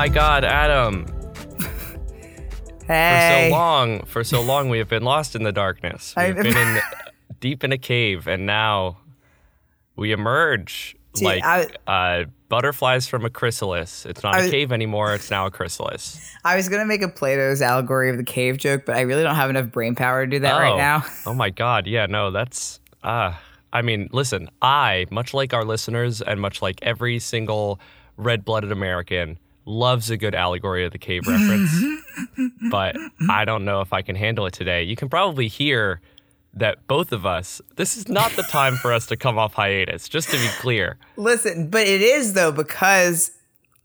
My God, Adam! Hey. For so long, for so long, we have been lost in the darkness. We've been in deep in a cave, and now we emerge like I- uh, butterflies from a chrysalis. It's not a cave anymore; it's now a chrysalis. I was gonna make a Plato's allegory of the cave joke, but I really don't have enough brain power to do that right Oh. now. oh my God! Yeah, no, that's. Uh, I mean, listen, I, much like our listeners, and much like every single red-blooded American, loves a good allegory of the cave reference. but I don't know if I can handle it today. You can probably hear that both of us. This is not the time for us to come off hiatus. Just to be clear. Listen, but it is though because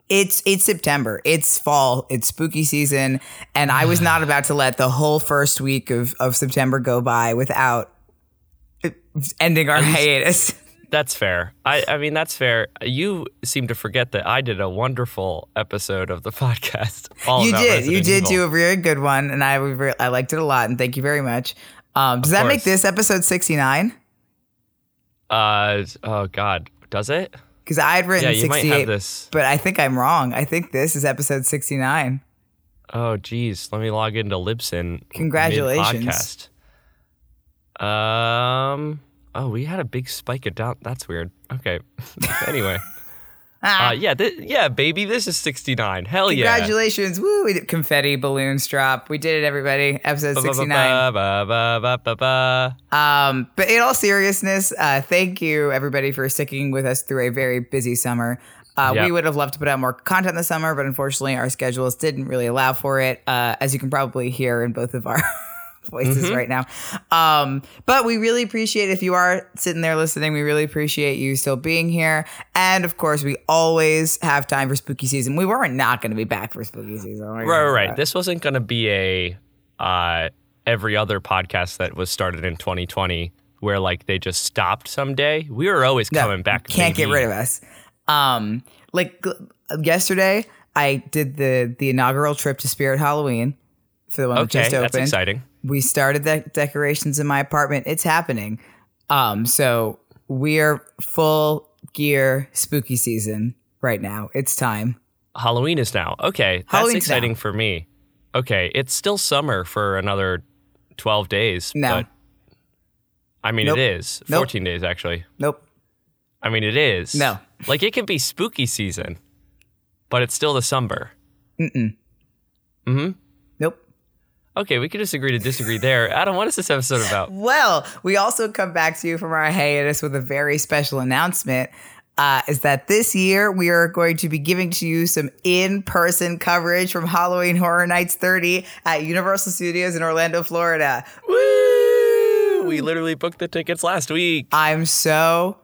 it's it's September, it's fall, it's spooky season, and I was not about to let the whole first week of of September go by without ending our hiatus. That's fair. I, I mean, that's fair. You seem to forget that I did a wonderful episode of the podcast. all you did, you did Evil. do a very good one, and I re- I liked it a lot, and thank you very much. Um, does that make this episode sixty nine? Uh oh God, does it? Because I had written Yeah, you might have this. but I think I'm wrong. I think this is episode sixty nine. Oh geez, let me log into Libsyn. Congratulations. mid-podcast. Um. Oh, we had a big spike of down. That's weird. Okay. anyway. Ah. Uh, yeah, thi- yeah, baby, this is 69. Hell yeah. Congratulations. Woo. We did confetti balloons drop. We did it, everybody. Episode 69. Ba, ba, ba, ba, ba, ba. Um, but in all seriousness, uh, thank you, everybody, for sticking with us through a very busy summer. Uh, Yeah. We would have loved to put out more content this summer, but unfortunately, our schedules didn't really allow for it, uh, as you can probably hear in both of our voices right now. Um, but we really appreciate if you are sitting there listening. We really appreciate you still being here. And of course, we always have time for spooky season. We weren't not going to be back for spooky season. Right, right, right. This wasn't going to be a uh, every other podcast that was started in 2020 where like they just stopped someday. We were always No, coming back. Can't get rid of us. Um, like yesterday, I did the the inaugural trip to Spirit Halloween for the one that Okay, just that's exciting. We started the decorations in my apartment. It's happening. Um, so we are full gear spooky season right now. It's time. Halloween is now. Okay, that's Halloween's exciting now. for me. Okay, it's still summer for another 12 days. No. But, I mean, Nope. it is. Nope. 14 days, actually. Nope. I mean, it is. No. Like, it can be spooky season, but it's still the summer. Nope. Okay, we can just agree to disagree there. Adam, what is this episode about? Well, we also come back to you from our hiatus with a very special announcement. Uh, is that this year we are going to be giving to you some in-person coverage from Halloween Horror Nights 30 at Universal Studios in Orlando, Florida. Woo! We literally booked the tickets last week. I'm so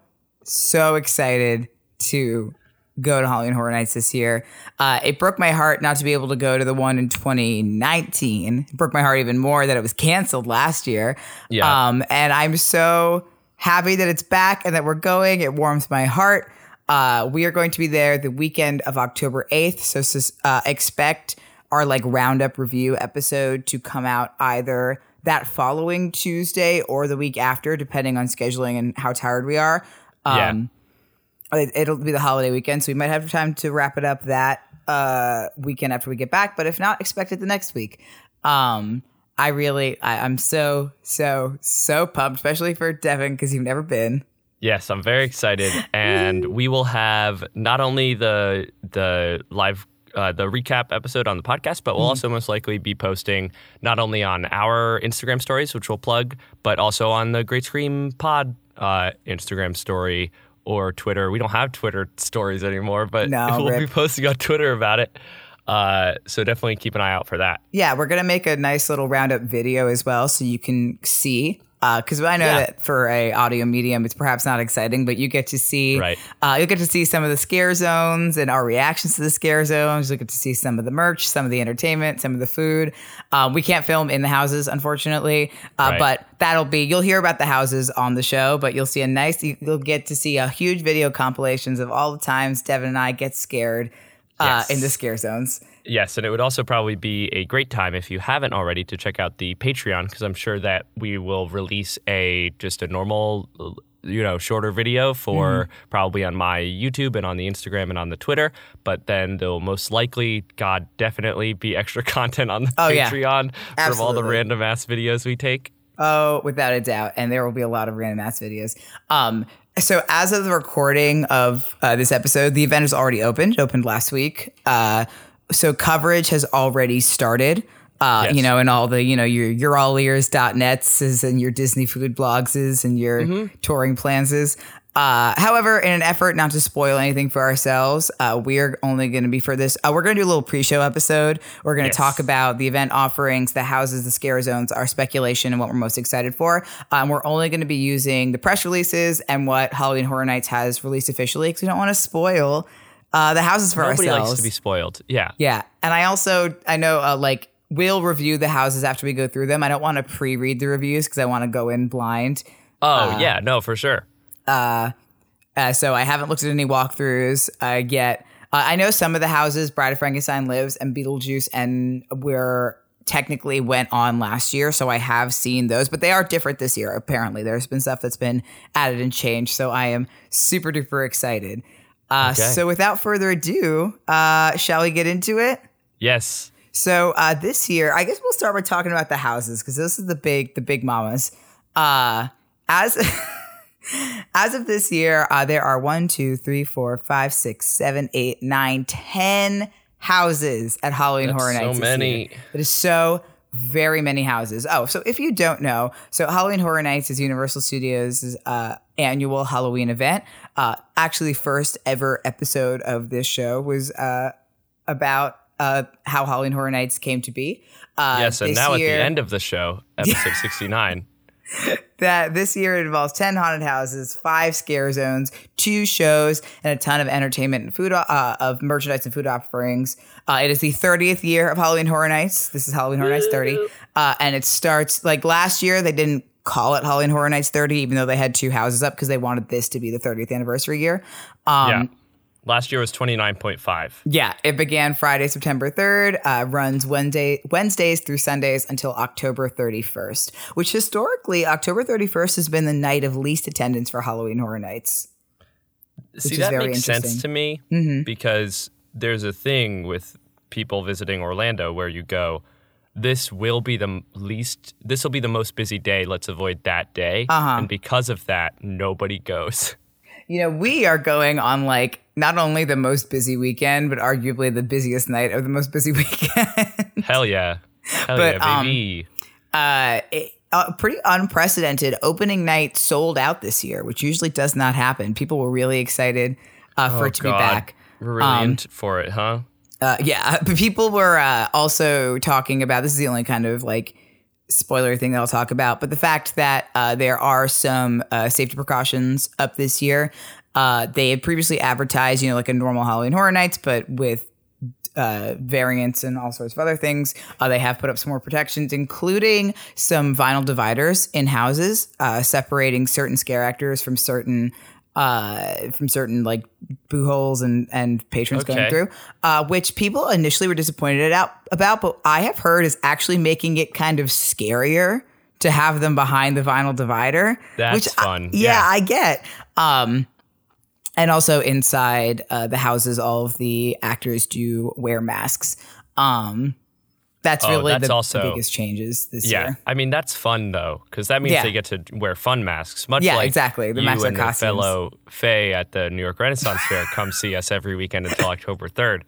so excited to go to Halloween Horror Nights this year. Uh, it broke my heart not to be able to go to the one in 2019. It broke my heart even more that it was canceled last year. Yeah. Um, and I'm so happy that it's back and that we're going. It warms my heart. Uh, we are going to be there the weekend of October 8th. So uh, expect our like roundup review episode to come out either that following Tuesday or the week after, depending on scheduling and how tired we are. Um, it, it'll be the holiday weekend, so we might have time to wrap it up that uh, weekend after we get back. But if not, expect it the next week. Um, I really, I, I'm so, so, so pumped, especially for Devin because you've never been. Yes, I'm very excited, and we will have not only the the live uh, the recap episode on the podcast, but we'll also most likely be posting not only on our Instagram stories, which we'll plug, but also on the Great Scream Pod uh, Instagram story or Twitter. We don't have Twitter stories anymore, but No, we'll be posting on Twitter about it. Uh, so definitely keep an eye out for that. Yeah, we're gonna make a nice little roundup video as well, so you can see because I know Yeah. that for a audio medium, it's perhaps not exciting, but you get to see, Right. uh, you'll get to see some of the scare zones and our reactions to the scare zones. You'll get to see some of the merch, some of the entertainment, some of the food. Um, we can't film in the houses, unfortunately, uh, Right. but that'll be. You'll hear about the houses on the show, but you'll see a nice. You'll get to see a huge video compilations of all the times Devin and I get scared uh, Yes. in the scare zones. Yes, and it would also probably be a great time if you haven't already to check out the Patreon because I'm sure that we will release a just a normal, you know, shorter video for probably on my YouTube and on the Instagram and on the Twitter. But then there'll most likely, God, definitely be extra content on the Oh, yeah. Patreon from all the random ass videos we take. Oh, without a doubt. And there will be a lot of random ass videos. Um, so as of the recording of uh, this episode, the event is already opened. Opened last week. Uh, so coverage has already started. Uh, Yes. you know, and all the, you know, your your all ears.nets is and your Disney food blogs is and your Mm-hmm. touring plans is. Uh, however, in an effort not to spoil anything for ourselves, uh, we are only going to be for this. Uh, we're going to do a little pre-show episode. We're going to Yes. talk about the event offerings, the houses, the scare zones, our speculation, and what we're most excited for. Um, we're only going to be using the press releases and what Halloween Horror Nights has released officially because we don't want to spoil uh, the houses for Nobody ourselves. likes to be spoiled. Yeah. Yeah, and I also I know uh, like we'll review the houses after we go through them. I don't want to pre-read the reviews because I want to go in blind. Oh, yeah, no, for sure. Uh, so I haven't looked at any walkthroughs uh, yet. Uh, I know some of the houses, Bride of Frankenstein lives and Beetlejuice, and we're technically went on last year, so I have seen those, but they are different this year. Apparently, there's been stuff that's been added and changed, so I am super duper excited. Uh, Okay. So without further ado, uh, shall we get into it? Yes. So uh, this year, I guess we'll start by talking about the houses because this is the big, the big mamas. Uh, as as of this year, uh, there are one, two, three, four, five, six, seven, eight, nine, ten houses at Halloween That's Horror so Nights. this many. year. It is so very many houses. Oh, so if you don't know, so Halloween Horror Nights is Universal Studios' uh, annual Halloween event. Uh, actually, first ever episode of this show was uh, about uh, how Halloween Horror Nights came to be. Uh, Yes, and now year- at the end of the show, episode 69. That this year it involves 10 haunted houses, five scare zones, two shows, and a ton of entertainment and food, uh, of merchandise and food offerings. Uh, it is the 30th year of Halloween Horror Nights. This is Halloween Horror Nights 30. Uh, and it starts like last year, they didn't call it Halloween Horror Nights 30, even though they had two houses up because they wanted this to be the 30th anniversary year. Um, yeah. Last year was 29.5. Yeah, it began Friday, September 3rd, uh, runs Wednesday, Wednesdays through Sundays until October 31st, which historically, October 31st has been the night of least attendance for Halloween Horror Nights. See, that very makes sense to me because there's a thing with people visiting Orlando where you go, this will be the least, this will be the most busy day. Let's avoid that day. Uh-huh. And because of that, nobody goes. You know, we are going on like not only the most busy weekend, but arguably the busiest night of the most busy weekend. Hell yeah. Hell But, yeah, um, baby. uh, it- uh, pretty unprecedented opening night sold out this year, which usually does not happen. People were really excited uh, for it to be Oh, back. We're really into for it, huh? Uh, yeah, but people were uh, also talking about this is the only kind of like spoiler thing that I'll talk about, but the fact that uh, there are some uh, safety precautions up this year. Uh, they had previously advertised, you know, like a normal Halloween Horror Nights, but with uh, variants and all sorts of other things. Uh, they have put up some more protections, including some vinyl dividers in houses, uh, separating certain scare actors from certain uh, from certain like boo holes and and patrons going through. Uh, which people initially were disappointed out about, but I have heard is actually making it kind of scarier to have them behind the vinyl divider. That's which I- fun. yeah, Yeah. I get. Um, and also inside uh, the houses, all of the actors do wear masks. Um, that's Oh, really that's the, also- the biggest changes this Yeah, year. I mean that's fun though, because that means Yeah. they get to wear fun masks. Much Yeah, like exactly. The you masks and the costumes. fellow Fae at the New York Renaissance Fair come see us every weekend until October third.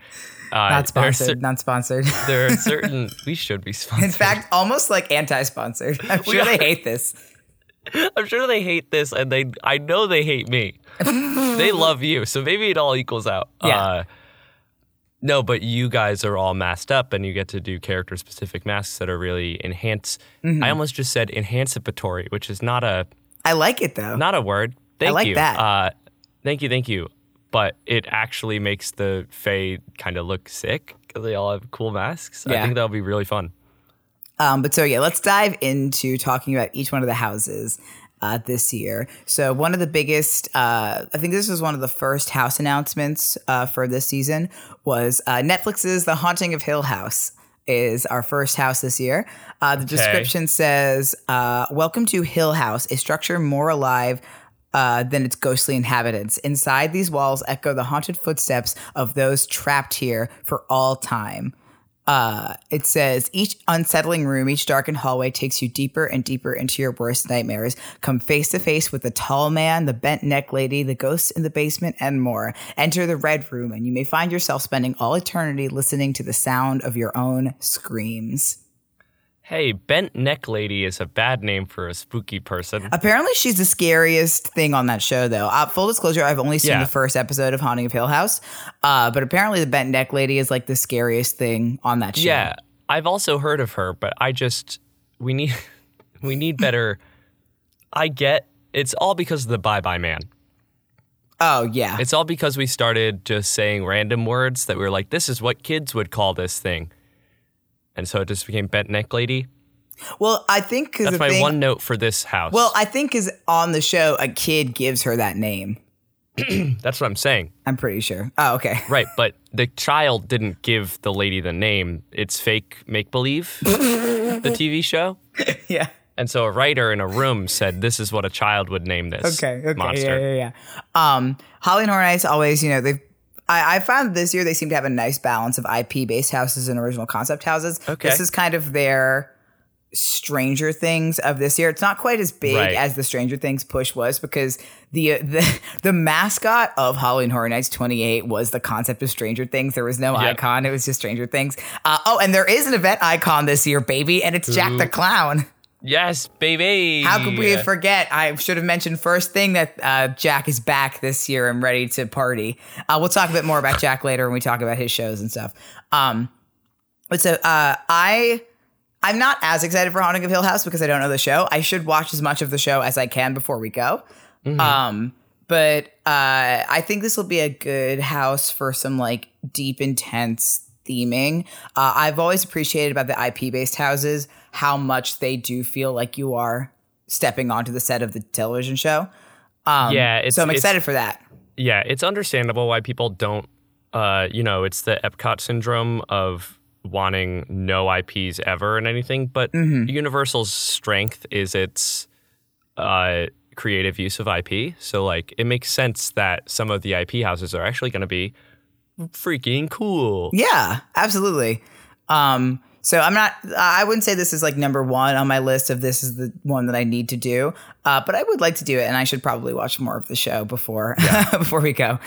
Uh, Not sponsored. cer- not sponsored. There are certain we should be sponsored. In fact, almost like anti-sponsored. I'm sure are. they hate this. I'm sure they hate this, and they I know they hate me. they love you, so maybe it all equals out. Yeah. Uh, No, but you guys are all masked up and you get to do character specific masks that are really enhance. Mm-hmm. I almost just said enhancipatory, which is not a I like it though. not a word. Thank I like you. that. Uh, thank you, thank you. But it actually makes the Fae kind of look sick because they all have cool masks. Yeah. I think that'll be really fun. Um, but so yeah, let's dive into talking about each one of the houses uh, this year. So one of the biggest, uh, I think this was one of the first house announcements uh, for this season was uh, Netflix's The Haunting of Hill House. Is our first house this year. Uh, the description says, uh, Welcome to Hill House, a structure more alive uh, than its ghostly inhabitants. Inside these walls echo the haunted footsteps of those trapped here for all time. Uh, it says each unsettling room, each darkened hallway takes you deeper and deeper into your worst nightmares. Come face to face with the tall man, the bent neck lady, the ghosts in the basement, and more. Enter the red room, and you may find yourself spending all eternity listening to the sound of your own screams. Hey, bent neck lady is a bad name for a spooky person. Apparently, she's the scariest thing on that show, though. Uh, full disclosure, I've only seen Yeah. the first episode of Haunting of Hill House, uh, but apparently, the bent neck lady is like the scariest thing on that show. Yeah, I've also heard of her, but I just we need we need better. I get it's all because of the Bye Bye Man. Oh yeah. It's all because we started just saying random words that we were like, this is what kids would call this thing, and so it just became bent neck lady. well, I think because That's my thing, one note for this house. Well, I think is on the show, a kid gives her that name. that's what I'm saying. I'm pretty sure. Oh, okay. Right, but the child didn't give the lady the name. It's fake make believe, the TV show. yeah. And so a writer in a room said, "This is what a child would name this Okay. Okay. monster." Yeah. Yeah. Yeah. Um, Halloween Nights always, you know, they've. I, I found this year they seem to have a nice balance of IP based houses and original concept houses. Okay. This is kind of their Stranger Things of this year. It's not quite as big Right. as the Stranger Things push was because the the the mascot of Halloween Horror Nights 28 was the concept of Stranger Things. There was no Yep. icon; it was just Stranger Things. Uh, oh, and there is an event icon this year, baby, and it's Jack the Clown. Yes, baby. How could we forget? I should have mentioned first thing that uh, Jack is back this year and ready to party. Uh, we'll talk a bit more about Jack later when we talk about his shows and stuff. Um, but so uh, I. I'm not as excited for Haunting of Hill House because I don't know the show. I should watch as much of the show as I can before we go. Um, but uh, I think this will be a good house for some like deep, intense theming. Uh, I've always appreciated about the IP based houses how much they do feel like you are stepping onto the set of the television show. Um, Yeah, it's- so I'm excited for that. Yeah, it's understandable why people don't. Uh, you know, it's the Epcot syndrome of wanting no IPs ever and anything. But Mm-hmm. Universal's strength is its uh, creative use of IP. So, like, it makes sense that some of the IP houses are actually going to be freaking cool. Yeah, absolutely. Um, so I'm not. I wouldn't say this is like number one on my list of this is the one that I need to do. Uh, but I would like to do it, and I should probably watch more of the show before before we go.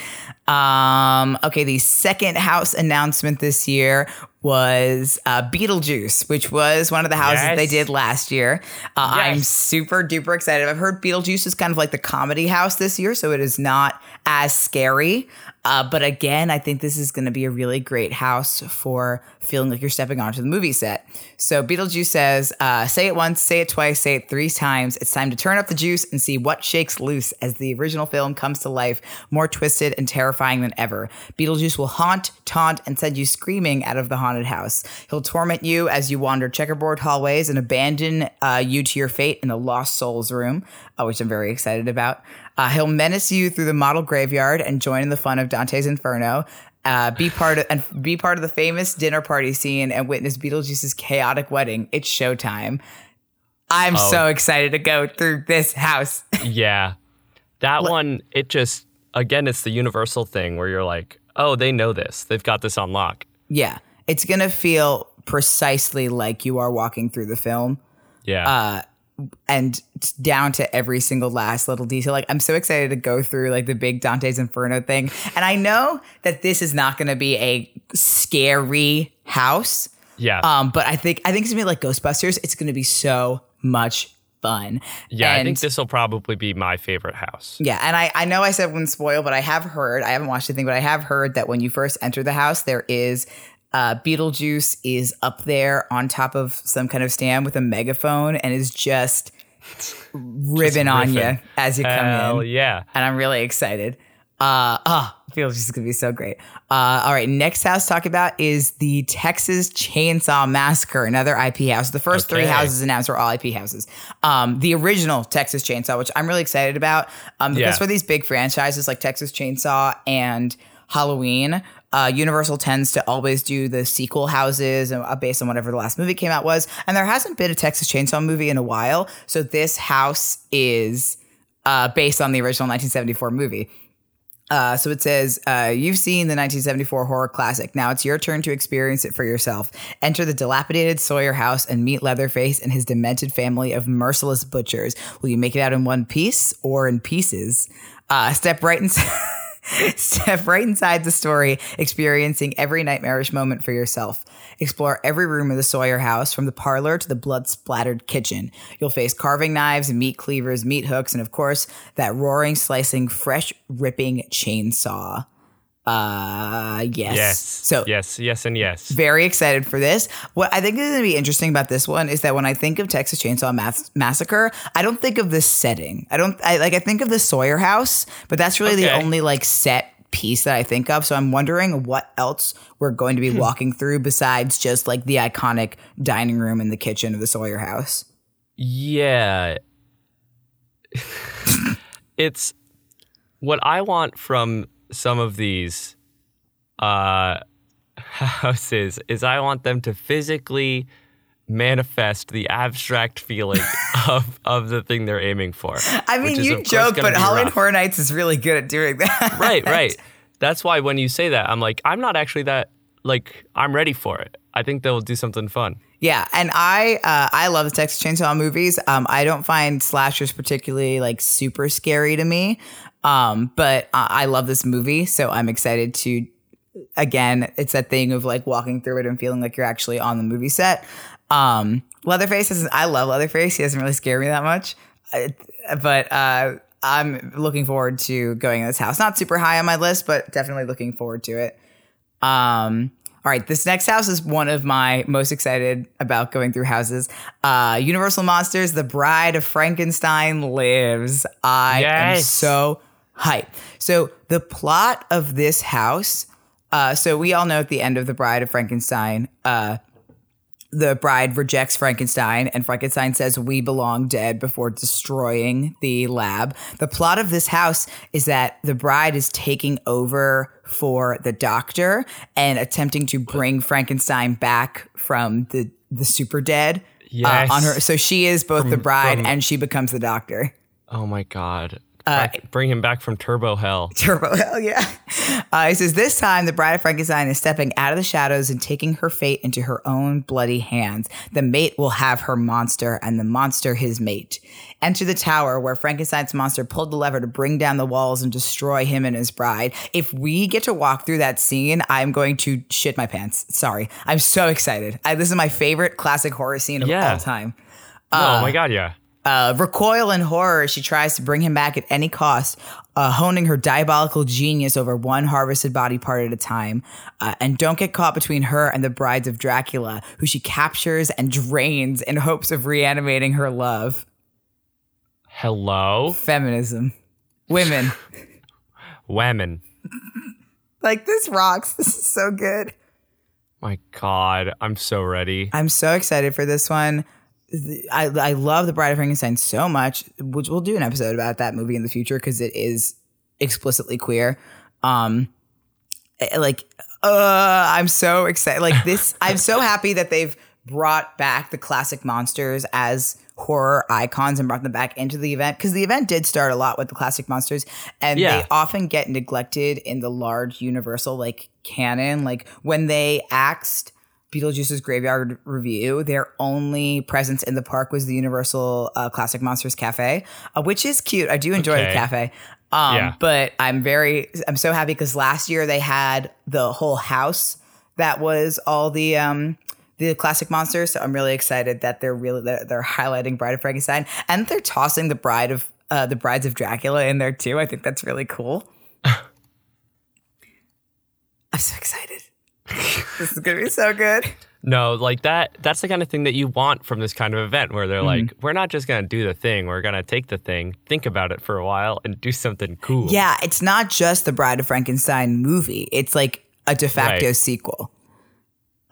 Um, okay, the second house announcement this year was uh, Beetlejuice, which was one of the houses Yes. they did last year. Uh, I'm super duper excited. I've heard Beetlejuice is kind of like the comedy house this year, so it is not as scary. Uh, but again, I think this is going to be a really great house for feeling like you're stepping onto the movie set. So Beetlejuice says, uh, "Say it once, say it twice, say it three times. It's time to turn up the juice and see what shakes loose as the original film comes to life, more twisted and terrifying than ever. Beetlejuice will haunt, taunt, and send you screaming out of the haunted house. He'll torment you as you wander checkerboard hallways and abandon uh, you to your fate in the Lost Souls room, uh, which I'm very excited about. Uh, he'll menace you through the model graveyard and join in the fun of Dante's Inferno. Uh, be part of and be part of the famous dinner party scene and witness Beetlejuice's chaotic wedding. It's showtime. I'm Oh. so excited to go through this house. Yeah. That one, it just, again, it's the universal thing where you're like, oh, they know this. They've got this on lock. yeah, it's gonna feel precisely like you are walking through the film. Yeah. and down to every single last little detail. Like I'm so excited to go through like the big Dante's Inferno thing. And I know that this is not going to be a scary house. yeah. Um, but I think I think it's gonna be like Ghostbusters. It's gonna be so much fun. Yeah, I think this will probably be my favorite house. Yeah, and I, I know I said wouldn't spoil, but I have heard, I haven't watched anything, but I have heard that when you first enter the house, there is uh, Beetlejuice is up there on top of some kind of stand with a megaphone and is just ribbing on you as you come Hell in. yeah. And I'm really excited. Uh, oh, Is going to be so great. Uh, all right, next house to talk about is the Texas Chainsaw Massacre, another IP house. The first three houses announced were all IP houses. Um, the original Texas Chainsaw, which I'm really excited about, um, because Yeah. for these big franchises like Texas Chainsaw and Halloween, uh, Universal tends to always do the sequel houses uh, based on whatever the last movie came out was. And there hasn't been a Texas Chainsaw movie in a while, so this house is uh, based on the original 1974 movie. Uh, so it says, uh, You've seen the 1974 horror classic. Now it's your turn to experience it for yourself. Enter the dilapidated Sawyer house and meet Leatherface and his demented family of merciless butchers. Will you make it out in one piece or in pieces? Uh, step right inside. Step right inside the story, experiencing every nightmarish moment for yourself. Explore every room of the Sawyer house, from the parlor to the blood splattered kitchen. You'll face carving knives, meat cleavers, meat hooks, and of course, that roaring, slicing, fresh, ripping chainsaw. Uh, yes. Yes. So, yes, yes, and yes. very excited for this. What I think is going to be interesting about this one is that when I think of Texas Chainsaw Mass- Massacre, I don't think of the setting. I don't I, like. I think of the Sawyer house, but that's really the only like set piece that I think of. So I'm wondering what else we're going to be Hmm. walking through besides just like the iconic dining room and the kitchen of the Sawyer house. Yeah. it's what I want from some of these uh, houses is I want them to physically manifest the abstract feeling of, of the thing they're aiming for. I mean, you joke, but Halloween. Horror Nights is really good at doing that. Right, right. That's why when you say that, I'm like, I'm not actually that, like, I'm ready for it. I think they'll do something fun. Yeah, and I uh, I love the Texas Chainsaw movies. Um, I don't find slashers particularly like super scary to me, um, but I, I love this movie, so I'm excited to. Again, it's that thing of like walking through it and feeling like you're actually on the movie set. Um, Leatherface is I love Leatherface. He doesn't really scare me that much, but uh, I'm looking forward to going in this house. Not super high on my list, but definitely looking forward to it. Um, all right, this next house is one of my most excited about going through houses. Uh, Universal Monsters: The Bride of Frankenstein lives. I am so hyped. So the plot of this house. Uh, so we all know at the end of The Bride of Frankenstein, uh, the bride rejects Frankenstein, and Frankenstein says, We belong dead before destroying the lab. The plot of this house is that the bride is taking over for the doctor and attempting to bring Frankenstein back from the, the super dead Yes. uh, on her. So she is both the bride from- and she becomes the doctor. Oh my God. Uh, Bring- him back from Turbo Hell. Turbo Hell, yeah. Uh, he says, This time, the bride of Frankenstein is stepping out of the shadows and taking her fate into her own bloody hands. The mate will have her monster, and the monster his mate. Enter the tower where Frankenstein's monster pulled the lever to bring down the walls and destroy him and his bride. If we get to walk through that scene, I'm going to shit my pants. Sorry. I'm so excited. I, this is my favorite classic horror scene of Yeah. all time. oh my God, yeah. Uh, recoil in horror, as she tries to bring him back at any cost, uh, honing her diabolical genius over one harvested body part at a time. Uh, and don't get caught between her and the brides of Dracula, who she captures and drains in hopes of reanimating her love. Hello? Feminism. Women. Women. like, this rocks. This is so good. My God, I'm so ready. I'm so excited for this one. I, I love The Bride of Frankenstein so much, which we'll do an episode about that movie in the future because it is explicitly queer. Um, eh, like, uh, I'm so excited. Like this, I'm so happy that they've brought back the classic monsters as horror icons and brought them back into the event because the event did start a lot with the classic monsters and Yeah. they often get neglected in the large universal like canon like when they axed Beetlejuice's Graveyard Revue, their only presence in the park was the Universal uh, Classic Monsters Cafe, uh, which is cute. I do enjoy the cafe. Um, Yeah. But I'm very, I'm so happy because last year they had the whole house that was all the um, the classic monsters. So I'm really excited that they're really they're, they're highlighting Bride of Frankenstein and they're tossing the Bride of uh, the Brides of Dracula in there too. I think that's really cool. I'm so excited. This is gonna be so good. No, like that that's the kind of thing that you want from this kind of event where they're like, we're not just gonna do the thing, we're gonna take the thing, think about it for a while, and do something cool. Yeah, it's not just the Bride of Frankenstein movie. It's like a de facto Right. sequel.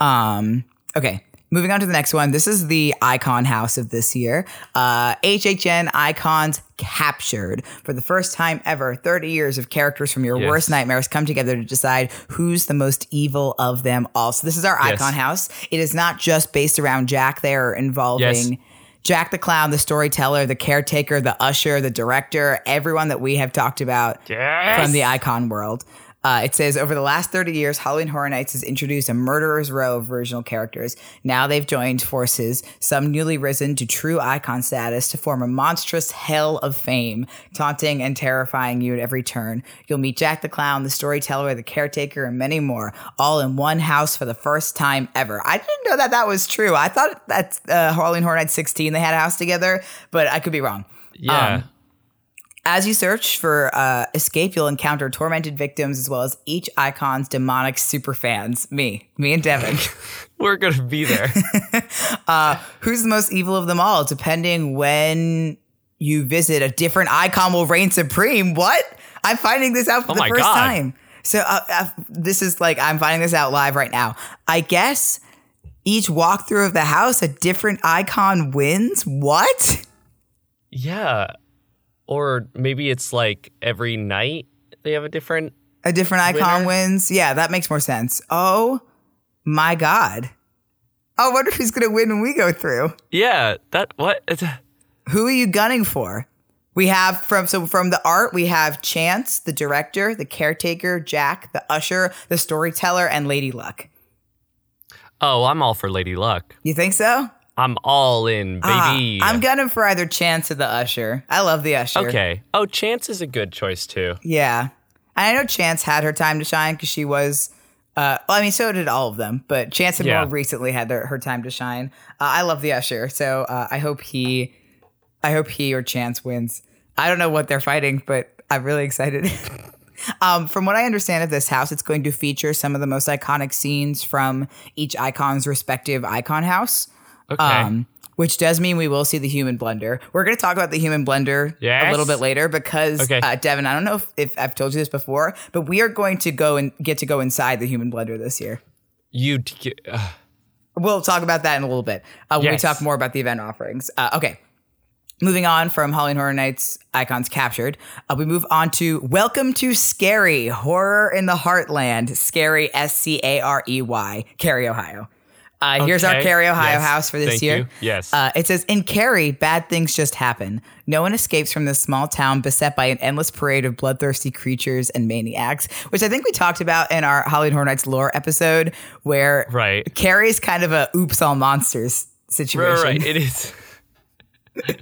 Um, okay. Moving on to the next one. This is the icon house of this year. Uh, HHN icons captured for the first time ever. 30 years of characters from your Yes. worst nightmares come together to decide who's the most evil of them all. So this is our Yes. icon house. It is not just based around Jack. They are involving Yes. Jack the Clown, the storyteller, the caretaker, the usher, the director, everyone that we have talked about Yes. from the icon world. Uh, it says over the last 30 years, Halloween Horror Nights has introduced a murderer's row of original characters. Now they've joined forces, some newly risen to true icon status, to form a monstrous hell of fame, taunting and terrifying you at every turn. You'll meet Jack the Clown, the storyteller, the caretaker, and many more, all in one house for the first time ever. I didn't know that that was true. I thought that uh, Halloween Horror Nights 16 they had a house together, but I could be wrong. Yeah. Um, As you search for uh, escape, you'll encounter tormented victims as well as each icon's demonic superfans. Me, me and Devin. we're gonna be there. uh, Who's the most evil of them all? Depending when you visit, a different icon will reign supreme. What? I'm finding this out for Oh the first God. time. So uh, uh, this is like I'm finding this out live right now. I guess each walkthrough of the house, a different icon wins. What? yeah. Or maybe it's like every night they have a different A different icon Winner? wins. Yeah, that makes more sense. Oh my god. Oh, I wonder who's gonna win when we go through. Yeah, that what? It's a- Who are you gunning for? We have from so from the art we have Chance, the director, the caretaker, Jack, the usher, the storyteller, and Lady Luck. Oh, I'm all for Lady Luck. You think so? I'm all in, Ah, baby. I'm gunning for either Chance or the usher. I love the usher. okay. Oh, Chance is a good choice too. Yeah. And I know Chance had her time to shine because she was. Uh, well, I mean, so did all of them, but Chance had Yeah. more recently had their, her time to shine. Uh, I love the Usher, so uh, I hope he, I hope he or Chance wins. I don't know what they're fighting, but I'm really excited. um, from what I understand of this house, it's going to feature some of the most iconic scenes from each icon's respective icon house. Okay. Um, which does mean we will see the human blender. We're going to talk about the human blender a little bit later because Okay. uh, Devin, I don't know if, if I've told you this before, but we are going to go and get to go inside the human blender this year. you. Uh, We'll talk about that in a little bit uh, when we talk more about the event offerings. Uh, okay. Moving on from Halloween Horror Nights icons captured, uh, we move on to Welcome to Scarey Horror in the Heartland. Scarey S C A R E Y, Cary, Ohio. Uh, Here's our Okay. Cary, Ohio Yes. house for this Thank year. you. Yes. Uh, it says in Cary, bad things just happen. No one escapes from this small town beset by an endless parade of bloodthirsty creatures and maniacs, which I think we talked about in our Halloween Horror Nights lore episode, where Right. Carrie's kind of a oops all monsters situation. right, right. It is.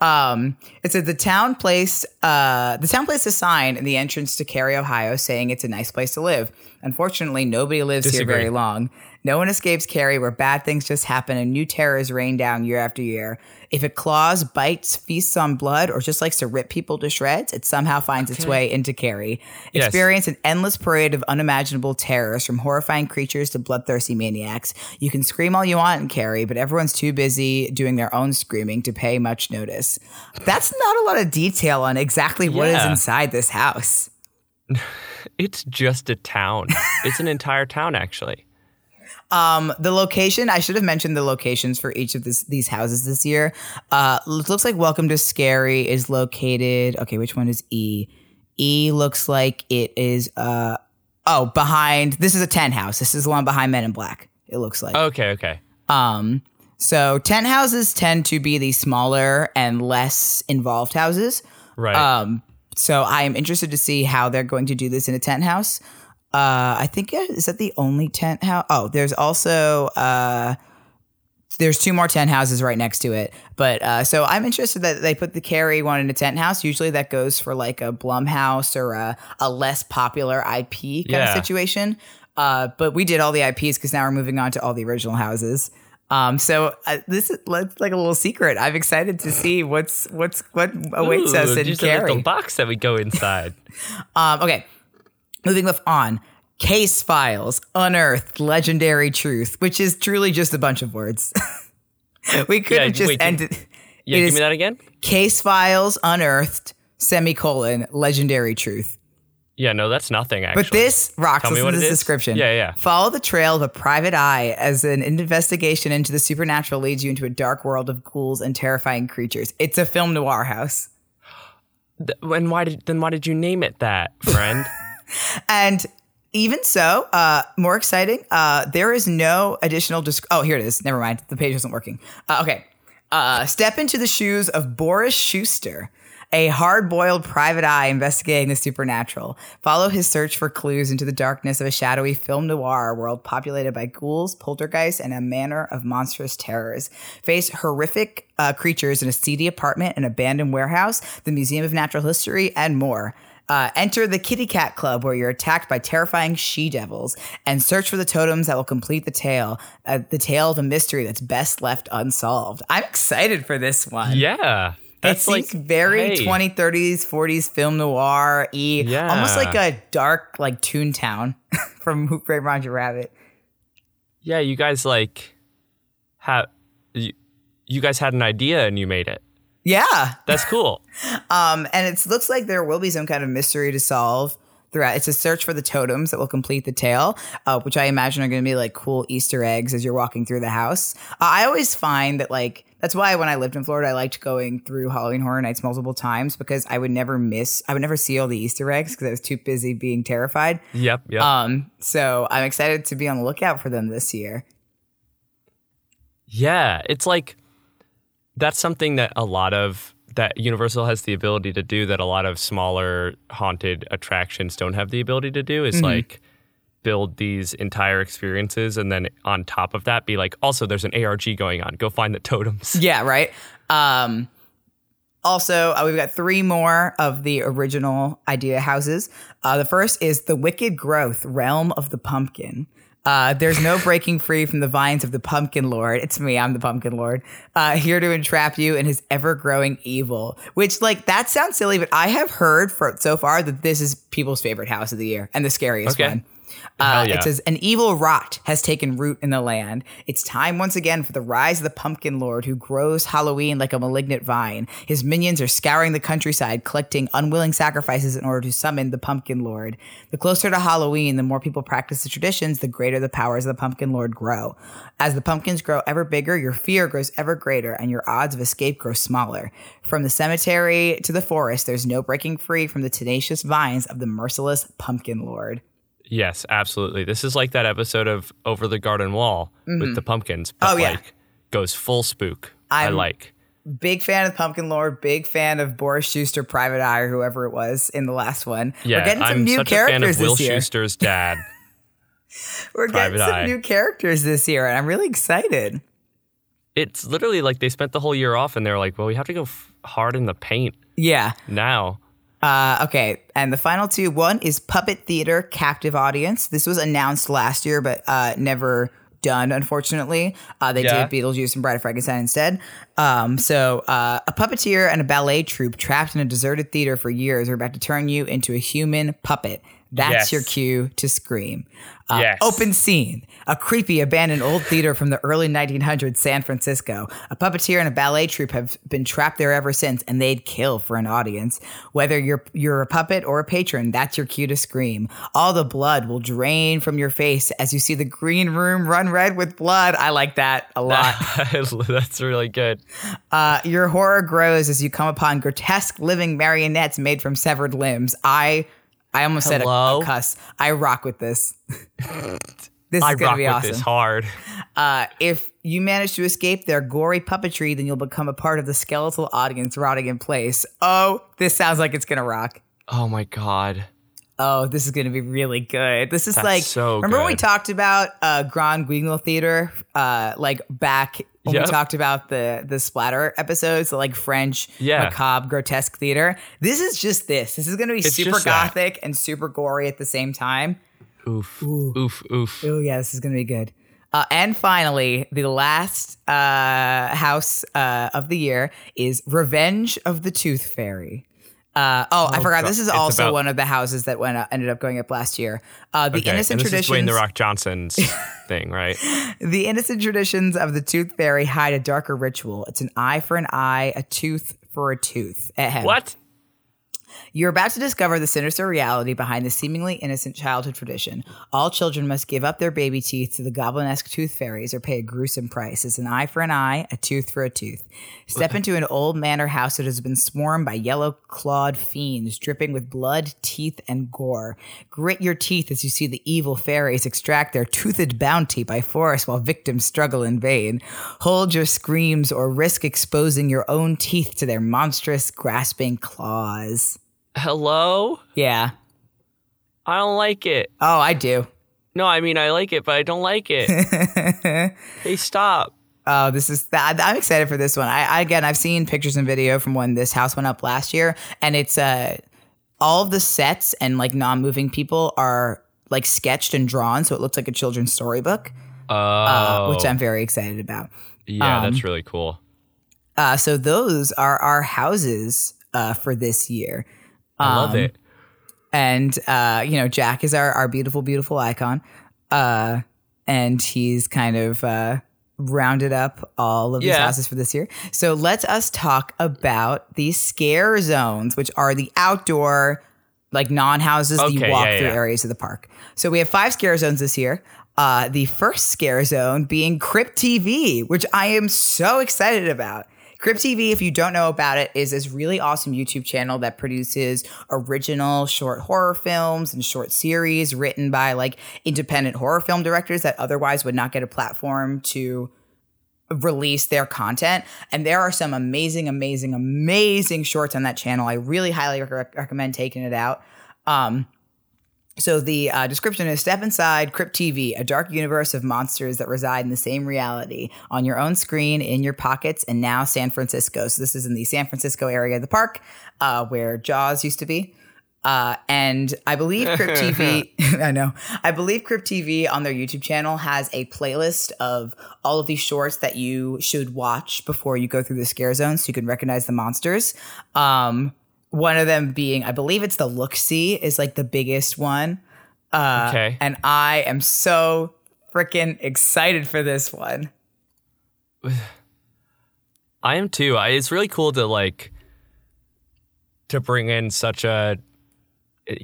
Um, it said the town placed uh, the town placed a sign in the entrance to Cary, Ohio, saying it's a nice place to live. Unfortunately, nobody lives Disagree. here very long. No one escapes Cary, where bad things just happen and new terrors rain down year after year. If it claws, bites, feasts on blood, or just likes to rip people to shreds, it somehow finds its way into Cary. Yes. Experience an endless parade of unimaginable terrors, from horrifying creatures to bloodthirsty maniacs. You can scream all you want in Cary, but everyone's too busy doing their own screaming to pay much notice. That's not a lot of detail on exactly what is Yeah. inside this house. It's just a town. it's an entire town, actually. Um, the location, I should have mentioned the locations for each of this, these houses this year. Uh, it looks like Welcome to Scarey is located. Okay, which one is E? E looks like it is, uh, oh, behind, this is a tent house. This is the one behind Men in Black, it looks like. Okay, okay. Um, so tent houses tend to be the smaller and less involved houses. Right. Um, so I am interested to see how they're going to do this in a tent house. Uh, I think is that the only tent house? Oh, there's also uh, there's two more tent houses right next to it. But uh, so I'm interested that they put the Carrie one in a tent house. Usually that goes for like a Blumhouse or a, a less popular IP kind Yeah. of situation. Uh, but we did all the IPs because now we're moving on to all the original houses. Um, so uh, this is like like a little secret. I'm excited to see what's what's what awaits us Ooh, in just a little box that we go inside. Um, okay, moving on. Case files, unearthed, legendary truth, which is truly just a bunch of words. we could Yeah, have just wait, ended. Yeah, give me that again. Case files, unearthed, semicolon, legendary truth. Yeah, no, that's nothing. Actually, But this rocks. Tell me Listen what to this is. The description. Yeah, yeah. Follow the trail of a private eye as an investigation into the supernatural leads you into a dark world of ghouls and terrifying creatures. It's a film noir house. Th- and why did then why did you name it that, friend? And even so, uh, more exciting, uh, there is no additional. Disc- oh, here it is. Never mind. The page isn't working. Uh, okay. Uh, step into the shoes of Boris Schuster, a hard boiled private eye investigating the supernatural. Follow his search for clues into the darkness of a shadowy film noir world populated by ghouls, poltergeists, and a manner of monstrous terrors. Face horrific uh, creatures in a seedy apartment, an abandoned warehouse, the Museum of Natural History, and more. Uh, enter the Kitty Cat Club, where you're attacked by terrifying she devils, and search for the totems that will complete the tale. Uh, the tale of a mystery that's best left unsolved. I'm excited for this one. yeah, that's it like very hey, 2030s, 40s film noir e, Yeah. almost like a dark like Toontown from Who Framed Roger Rabbit. Yeah, you guys like have you, you guys had an idea and you made it. Yeah, That's cool. Um, and it looks like there will be some kind of mystery to solve throughout. It's a search for the totems that will complete the tale, uh, which I imagine are going to be like cool Easter eggs as you're walking through the house. Uh, I always find that like that's why when I lived in Florida, I liked going through Halloween Horror Nights multiple times because I would never miss, I would never see all the Easter eggs because I was too busy being terrified. Yep, yep. Um, so I'm excited to be on the lookout for them this year. Yeah, it's like that's something that a lot of that Universal has the ability to do that a lot of smaller haunted attractions don't have the ability to do is like build these entire experiences and then on top of that be like also there's an ARG going on. Go find the totems. Yeah, right. Um, also, uh, we've got three more of the original idea houses. Uh, the first is the Wicked Growth Realm of the Pumpkin. Uh, there's no breaking free from the vines of the Pumpkin Lord. It's me, I'm the Pumpkin Lord. Uh, here to entrap you in his ever growing evil. Which, like, that sounds silly, but I have heard for so far that this is people's favorite house of the year and the scariest Okay. one. Uh, yeah. It says, An evil rot has taken root in the land. It's time once again for the rise of the pumpkin lord who grows Halloween like a malignant vine. His minions are scouring the countryside, collecting unwilling sacrifices in order to summon the pumpkin lord. The closer to Halloween, the more people practice the traditions, the greater the powers of the pumpkin lord grow. As the pumpkins grow ever bigger, your fear grows ever greater, and your odds of escape grow smaller. From the cemetery to the forest, there's no breaking free from the tenacious vines of the merciless pumpkin lord. Yes, absolutely. This is like that episode of Over the Garden Wall with mm-hmm. the pumpkins, oh, but Oh, yeah. like goes full spook. i I'm- like. big fan of Pumpkin Lord, big fan of Boris Schuster, Private Eye, or whoever it was in the last one. Yeah, We're getting some I'm new such a fan characters of Will this year. Schuster's dad. We're getting some Eye. new characters this year, and I'm really excited. it's literally like they spent the whole year off and they're like, well, we have to go f- hard in the paint Yeah. now. Uh, okay. And the final two one is Puppet Theater Captive Audience. This was announced last year, but uh, never done, unfortunately. Uh, they Yeah. did Beetlejuice and Bride of Frankenstein instead. Um, so, uh, a puppeteer and a ballet troupe trapped in a deserted theater for years are about to turn you into a human puppet. That's Yes. your cue to scream. Uh, Yes. Open scene. A creepy abandoned old theater from the early 1900s San Francisco. A puppeteer and a ballet troupe have been trapped there ever since, and they'd kill for an audience. Whether you're you're a puppet or a patron, that's your cue to scream. All the blood will drain from your face as you see the green room run red with blood. I like that a lot. That's really good. Uh, your horror grows as you come upon grotesque living marionettes made from severed limbs. I I almost said a, a cuss. I rock with this. this is gonna be with awesome. this hard. Uh, if you manage to escape their gory puppetry, then you'll become a part of the skeletal audience rotting in place. Oh, this sounds like it's gonna rock. Oh my god. Oh, this is gonna be really good. This is That's like so remember when we talked about uh, Grand Guignol Theater, uh, like back when Yep. we talked about the the splatter episodes, the like French Yeah. macabre grotesque theater. This is just this. This is gonna be It's super just that. gothic and super gory at the same time. Oof. Oof. Oof. Oh yeah, this is gonna be good. Uh, and finally, the last uh, house uh, of the year is Revenge of the Tooth Fairy. Uh, oh, I forgot. God. This is It's also about- one of the houses that went up, ended up going up last year. Uh, the Okay, innocent and this traditions. is Dwayne the Rock Johnson's thing, right? The innocent traditions of the Tooth Fairy hide a darker ritual. It's an eye for an eye, a tooth for a tooth. What? You're about to discover the sinister reality behind the seemingly innocent childhood tradition. All children must give up their baby teeth to the goblin-esque tooth fairies or pay a gruesome price. It's an eye for an eye, a tooth for a tooth. Step into an old manor house that has been swarmed by yellow-clawed fiends dripping with blood, teeth, and gore. Grit your teeth as you see the evil fairies extract their toothed bounty by force while victims struggle in vain. Hold your screams or risk exposing your own teeth to their monstrous, grasping claws. Hello? Yeah. I don't like it. Oh, I do. No, I mean I like it, but I don't like it. hey, stop. Oh, this is that. I'm excited for this one. I, I again, I've seen pictures and video from when this house went up last year, and it's uh all of the sets and like non-moving people are like sketched and drawn, so it looks like a children's storybook, Oh, uh, which I'm very excited about. yeah, um, that's really cool. Uh, so those are our houses uh, for this year. I love um, it. and uh, you know Jack is our our beautiful beautiful icon, uh, and he's kind of uh, rounded up all of these Yeah. houses for this year. So let us us talk about these scare zones, which are the outdoor like non houses Okay, walk yeah, through yeah. areas of the park. So we have five scare zones this year. Uh, the first scare zone being Crypt TV, which I am so excited about. Crypt TV, if you don't know about it, is this really awesome YouTube channel that produces original short horror films and short series written by like independent horror film directors that otherwise would not get a platform to release their content. And there are some amazing, amazing, amazing shorts on that channel. I really highly rec- recommend taking it out. Um, so the uh, description is step inside Crypt TV, a dark universe of monsters that reside in the same reality on your own screen, in your pockets, and now San Francisco. So this is in the San Francisco area of the park uh, where Jaws used to be. Uh, and I believe Crypt TV, I know, I believe Crypt TV on their YouTube channel has a playlist of all of these shorts that you should watch before you go through the scare zone so you can recognize the monsters. Um, one of them being, I believe it's the Look See is like the biggest one. Uh, Okay. And I am so freaking excited for this one. I am too. I, it's really cool to like to bring in such a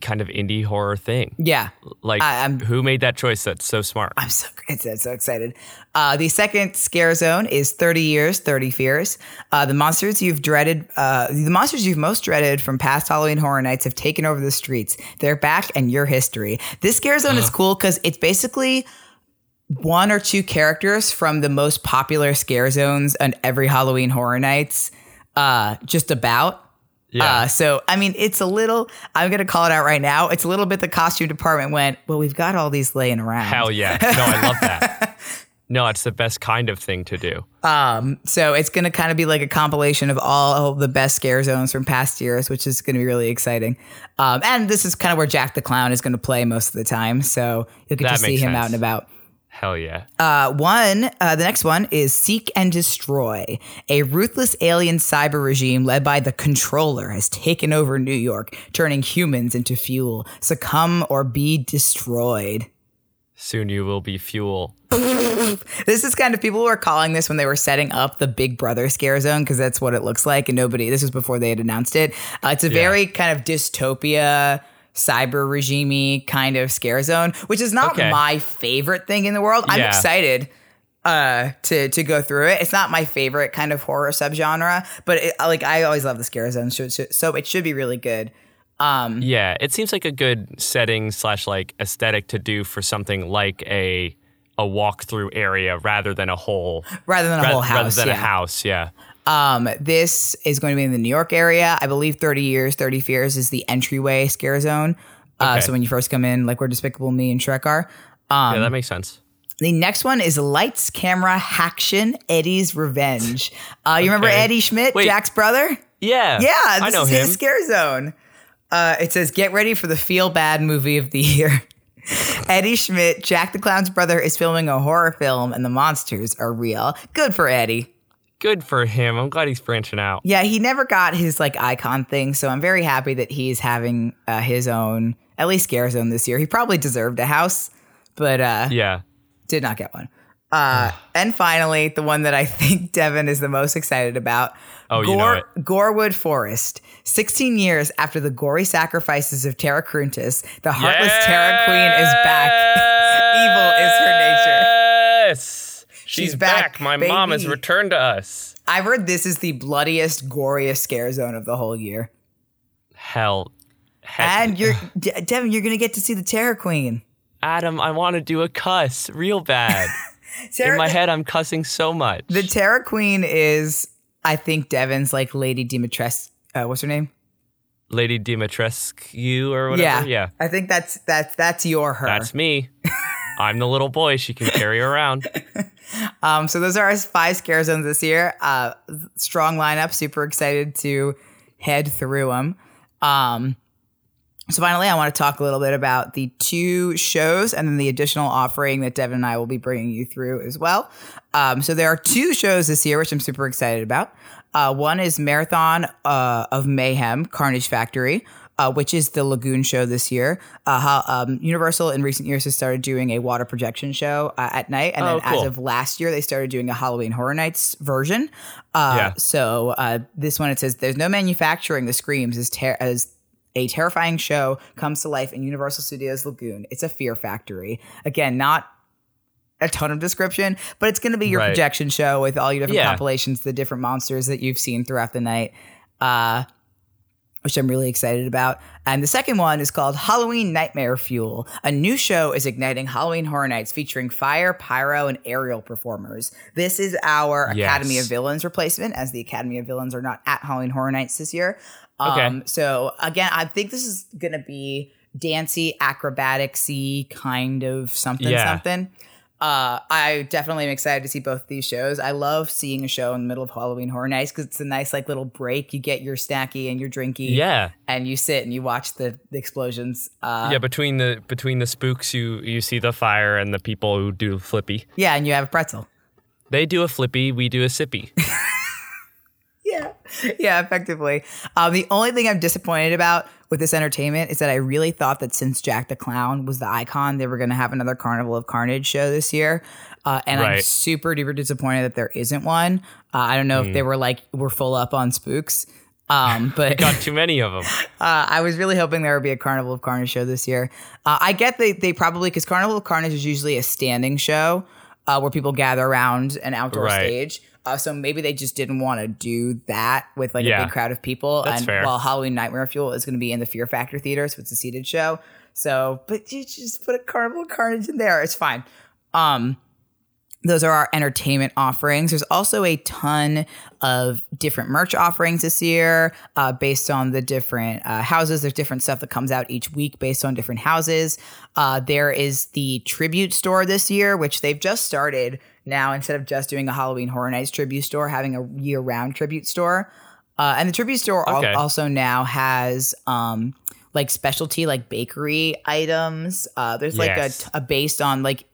kind of indie horror thing. Yeah. Like, I- who made that choice? That's so smart. I'm so I'm so- excited. Uh, the second scare zone is 30 years, 30 fears. Uh, the monsters you've dreaded, uh, the monsters you've most dreaded from past Halloween Horror Nights have taken over the streets. They're back and your history. This scare zone is cool because it's basically one or two characters from the most popular scare zones on every Halloween Horror Nights. Uh, just about. Yeah. Uh, so I mean, it's a little. I'm gonna call it out right now. It's a little bit. The costume department went. Well, we've got all these laying around. Hell yeah. No, I love that. No, it's the best kind of thing to do. Um, so it's going to kind of be like a compilation of all of the best scare zones from past years, which is going to be really exciting. Um, and this is kind of where Jack the Clown is going to play most of the time. So you'll get That to see him out and about. Hell yeah. Uh, one, uh, the next one is Seek and Destroy. A ruthless alien cyber regime led by the Controller has taken over New York, turning humans into fuel. Succumb or be destroyed. Soon you will be fuel. This is kind of people were calling this when they were setting up the Big Brother scare zone because that's what it looks like, and nobody. This was before they had announced it. Uh, it's a very kind of dystopia, cyber regime kind of scare zone, which is not Okay. my favorite thing in the world. I'm excited uh to to go through it it's not my favorite kind of horror subgenre but it, like i always love the scare zone so, so so it should be really good um Yeah, it seems like a good setting slash like aesthetic to do for something like a a walkthrough area rather than a whole rather than a ra- whole house rather than yeah. a house. Yeah. Um, this is going to be in the New York area. I believe 30 years, 30 fears is the entryway scare zone. Uh, Okay. so when you first come in, like where Despicable Me and Shrek are. Um, Yeah, that makes sense. the next one is Lights, Camera, Hacktion, Eddie's Revenge. Uh, you remember Eddie Schmidt, Wait. Jack's brother? Yeah. Yeah, I know is him. his scare zone. Uh, it says, "Get ready for the feel bad movie of the year." Eddie Schmidt, Jack the Clown's brother, is filming a horror film and the monsters are real. Good for Eddie. Good for him. I'm glad he's branching out. Yeah, he never got his like icon thing, so I'm very happy that he's having uh, his own at least scare zone this year. He probably deserved a house, but uh, Yeah. did not get one. Uh, and finally, the one that I think Devin is the most excited about. Oh, you know it. Gorewood Forest. 16 years after the gory sacrifices of Terra Cruentus, the heartless Terra Queen is back. Evil is her nature. Yes. She's, She's back, back. My mom has returned to us. I've heard this is the bloodiest, goriest scare zone of the whole year. Hell. Heck. And you're, De- Devin, you're going to get to see the Terra Queen. Adam, I want to do a cuss real bad. Terror- In my head, I'm cussing so much. The Terra Queen is, I think, Devin's like Lady Dimitrescu. Uh, what's her name? Lady Dimitrescu or whatever. Yeah. Yeah. I think that's that's that's your her. That's me. I'm the little boy she can carry around. Um, so those are our five scare zones this year. Uh, strong lineup. Super excited to head through them. Um, so finally, I want to talk a little bit about the two shows and then the additional offering that Devin and I will be bringing you through as well. Um, so there are two shows this year, which I'm super excited about. Uh, one is Marathon uh, of Mayhem, Carnage Factory. Uh, which is the Lagoon show this year. Uh, how, um, Universal in recent years has started doing a water projection show uh, at night, and Oh, then as of last year, they started doing a Halloween Horror Nights version. Uh, Yeah. So uh, this one it says there's no manufacturing the screams as ter- as a terrifying show comes to life in Universal Studios Lagoon. It's a fear factory. Again, not a ton of description, but it's going to be your Right. projection show with all your different Yeah. compilations, the different monsters that you've seen throughout the night. Uh, which I'm really excited about. And the second one is called Halloween Nightmare Fuel. A new show is igniting Halloween Horror Nights featuring fire, pyro, and aerial performers. This is our Yes. Academy of Villains replacement, as the Academy of Villains are not at Halloween Horror Nights this year. Okay. Um, so again, I think this is gonna be dancey, acrobatic-y kind of something Yeah. something. Uh, I definitely am excited to see both of these shows. I love seeing a show in the middle of Halloween Horror Nights because it's a nice like little break. You get your snacky and your drinky, Yeah. and you sit and you watch the, the explosions. Uh, yeah, between the between the spooks you you see the fire and the people who do flippy. yeah, and you have a pretzel. They do a flippy, we do a sippy. Yeah, yeah, effectively. Um, the only thing I'm disappointed about with this entertainment is that I really thought that since Jack the Clown was the icon, they were going to have another Carnival of Carnage show this year. Uh, and I'm super duper disappointed that there isn't one. Uh, I don't know if they were like we're full up on spooks. Um, but Got too many of them. Uh, I was really hoping there would be a Carnival of Carnage show this year. Uh, I get they they probably because Carnival of Carnage is usually a standing show uh, where people gather around an outdoor Right. stage. Uh, so maybe they just didn't want to do that with like a big crowd of people. That's and fair. while Halloween Nightmare Fuel is going to be in the Fear Factor theater, so it's a seated show. So, but you just put a Carnival Carnage in there, it's fine. Um, those are our entertainment offerings. There's also a ton of different merch offerings this year uh, based on the different uh, houses. There's different stuff that comes out each week based on different houses. Uh, there is the tribute store this year, which they've just started now instead of just doing a Halloween Horror Nights tribute store, having a year round tribute store. Uh, and the tribute store al- also now has um, like specialty like bakery items. Uh, there's like a, a based on like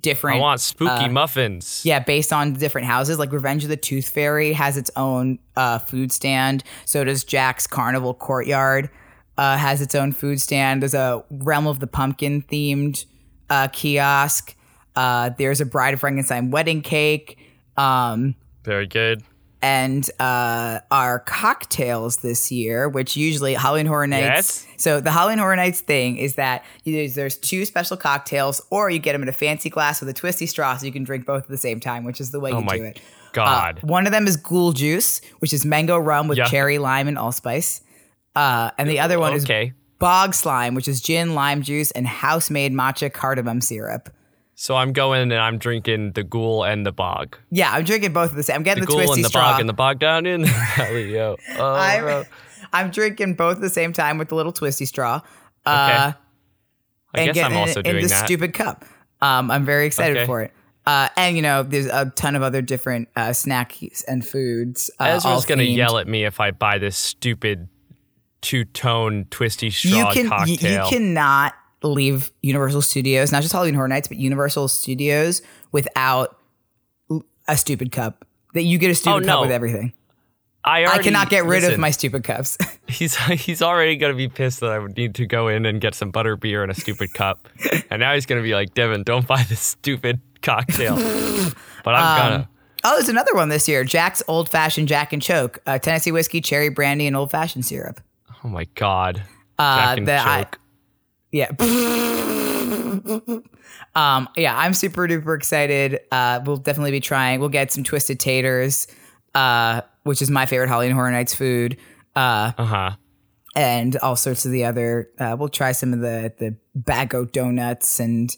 different I want spooky muffins. yeah, based on different houses. Like Revenge of the Tooth Fairy has its own uh, food stand. So does Jack's Carnival Courtyard uh, has its own food stand. There's a Realm of the Pumpkin themed uh, kiosk. Uh, there's a Bride of Frankenstein wedding cake. Um, Very good. and uh, our cocktails this year, which usually Halloween Horror Nights. Yes. So the Halloween Horror Nights thing is that there's, there's two special cocktails, or you get them in a fancy glass with a twisty straw, so you can drink both at the same time, which is the way Oh you do it. God. Uh, one of them is Ghoul Juice, which is mango rum with Yuck. cherry, lime, and allspice. Uh, and the other one is. Bog Slime, which is gin, lime juice, and house made matcha cardamom syrup. So I'm going and I'm drinking the ghoul and the bog. Yeah, I'm drinking both of the same. I'm getting The the, ghoul twisty and the straw. bog and the bog down in the valley, yo. Oh, I'm, bro. I'm drinking both at the same time with the little twisty straw. Uh, I guess I'm getting also it in doing the that. stupid cup. Um, I'm very excited Okay. for it. Uh, and you know, there's a ton of other different uh, snacks and foods. Uh, Ezra's gonna themed. yell at me if I buy this stupid two tone twisty You straw can you, cocktail. you cannot leave Universal Studios, not just Halloween Horror Nights, but Universal Studios without a stupid cup. That you get a stupid Oh, cup with everything. I, I cannot get rid of my stupid cups. He's he's already gonna be pissed that I would need to go in and get some butter beer in a stupid cup, and now he's gonna be like, Devin, don't buy this stupid cocktail. But I'm gonna. oh, there's another one this year: Jack's Old Fashioned Jack and Choke, uh, Tennessee whiskey, cherry brandy, and old fashioned syrup. Oh my god. Uh, Jack and that I- Choke. Yeah. um, yeah, I'm super duper excited. Uh, we'll definitely be trying. We'll get some twisted taters, uh, which is my favorite Halloween Horror Nights food. Uh, Uh huh. and all sorts of the other. Uh, we'll try some of the the bago donuts and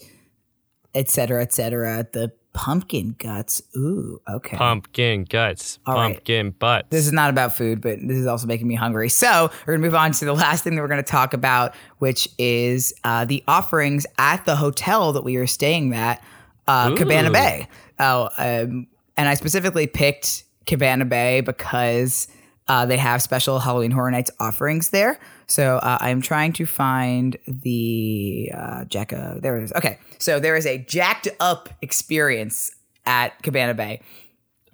et cetera, et cetera. The pumpkin guts. Ooh, okay. Pumpkin guts. All right. pumpkin butts. This is not about food, but this is also making me hungry. So we're gonna move on to the last thing that we're gonna talk about, which is uh, the offerings at the hotel that we are staying at, uh, Cabana Bay. Oh, um, and I specifically picked Cabana Bay because uh, they have special Halloween Horror Nights offerings there. So uh, I'm trying to find the uh, there it is. Okay, so there is a jacked up experience at Cabana Bay.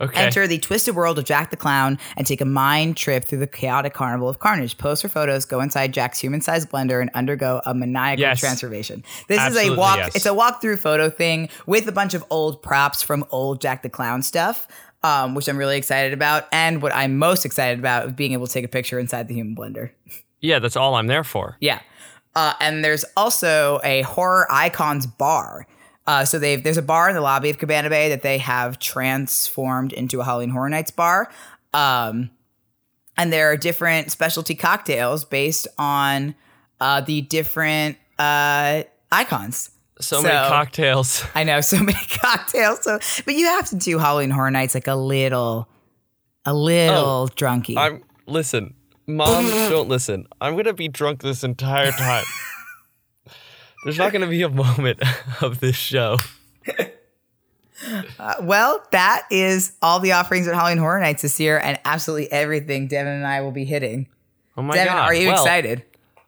okay. Enter the twisted world of Jack the Clown and take a mind trip through the chaotic carnival of carnage. Post for photos, go inside Jack's human-sized blender and undergo a maniacal Yes. transformation. This is a walk yes. it's a walkthrough photo thing with a bunch of old props from old Jack the Clown stuff. Um, which I'm really excited about. And what I'm most excited about is being able to take a picture inside the human blender. yeah, that's all I'm there for. Yeah. Uh, and there's also a horror icons bar. Uh, so they've there's a bar in the lobby of Cabana Bay that they have transformed into a Halloween Horror Nights bar. Um, and there are different specialty cocktails based on uh, the different uh, icons. So, many cocktails. I know so many cocktails. So, but you have to do Halloween Horror Nights like a little, a little oh, drunky. I'm listen, mom, don't listen. I'm gonna be drunk this entire time. There's not gonna be a moment of this show. Uh, well, that is all the offerings at Halloween Horror Nights this year, and absolutely everything Devin and I will be hitting. Oh my Devin, god! are you Well, excited?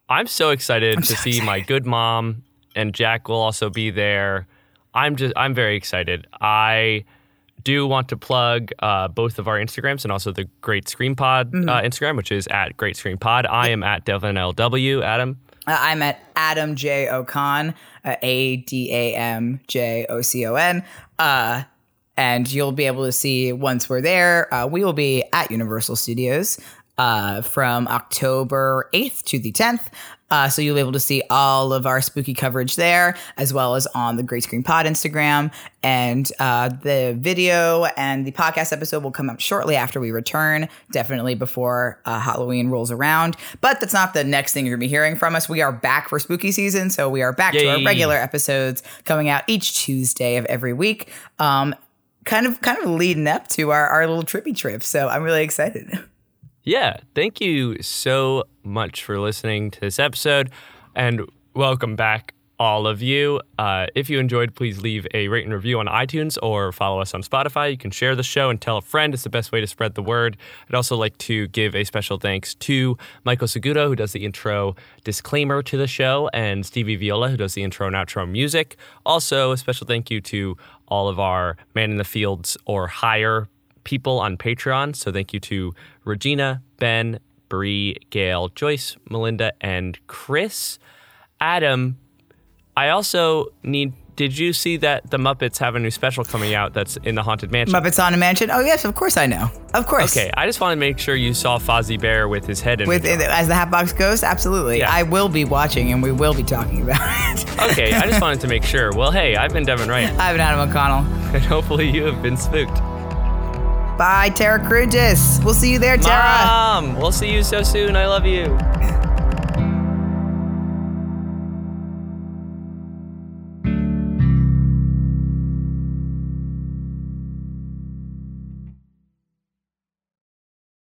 I'm so excited to so see my good mom and Jack will also be there. I'm just I'm very excited. I do want to plug uh, both of our Instagrams and also the Great Screen Pod Mm-hmm. uh, Instagram, which is at Great Screen Pod. I am at Devin LW. Adam. Uh, I'm at Adam J Ocon, uh, A D A M J O C O N, uh, and you'll be able to see once we're there. Uh, we will be at Universal Studios uh, from October 8th to the 10th. Uh, so you'll be able to see all of our spooky coverage there, as well as on the Great Screen Pod Instagram. And uh, the video and the podcast episode will come up shortly after we return, definitely before uh, Halloween rolls around. But that's not the next thing you're gonna be hearing from us. We are back for spooky season, so we are back to our regular episodes coming out each Tuesday of every week. Um, kind of, kind of leading up to our, our little trippy trip. So I'm really excited. Yeah, thank you so much for listening to this episode, and welcome back, all of you. Uh, if you enjoyed, please leave a rate and review on iTunes or follow us on Spotify. You can share the show and tell a friend. It's the best way to spread the word. I'd also like to give a special thanks to Michael Segudo, who does the intro disclaimer to the show, and Stevie Viola, who does the intro and outro music. Also, a special thank you to all of our man in the fields or higher people on Patreon. So thank you to Regina, Ben, Bree, Gail, Joyce, Melinda, and Chris. Adam, I also need. Did you see that the Muppets have a new special coming out that's in the Haunted Mansion? Muppets on a Mansion. Oh yes, of course I know. Of course. Okay, I just want to make sure you saw Fozzie Bear with his head in With jar. as the Hatbox Ghost, absolutely. Yeah. I will be watching, and we will be talking about it. Okay, I just wanted to make sure. Well, hey, I've been Devin Wright, I've been Adam O'Connell. and hopefully you have been spooked. Bye, Tara Crugis. We'll see you there, Tara. Mom, we'll see you so soon. I love you.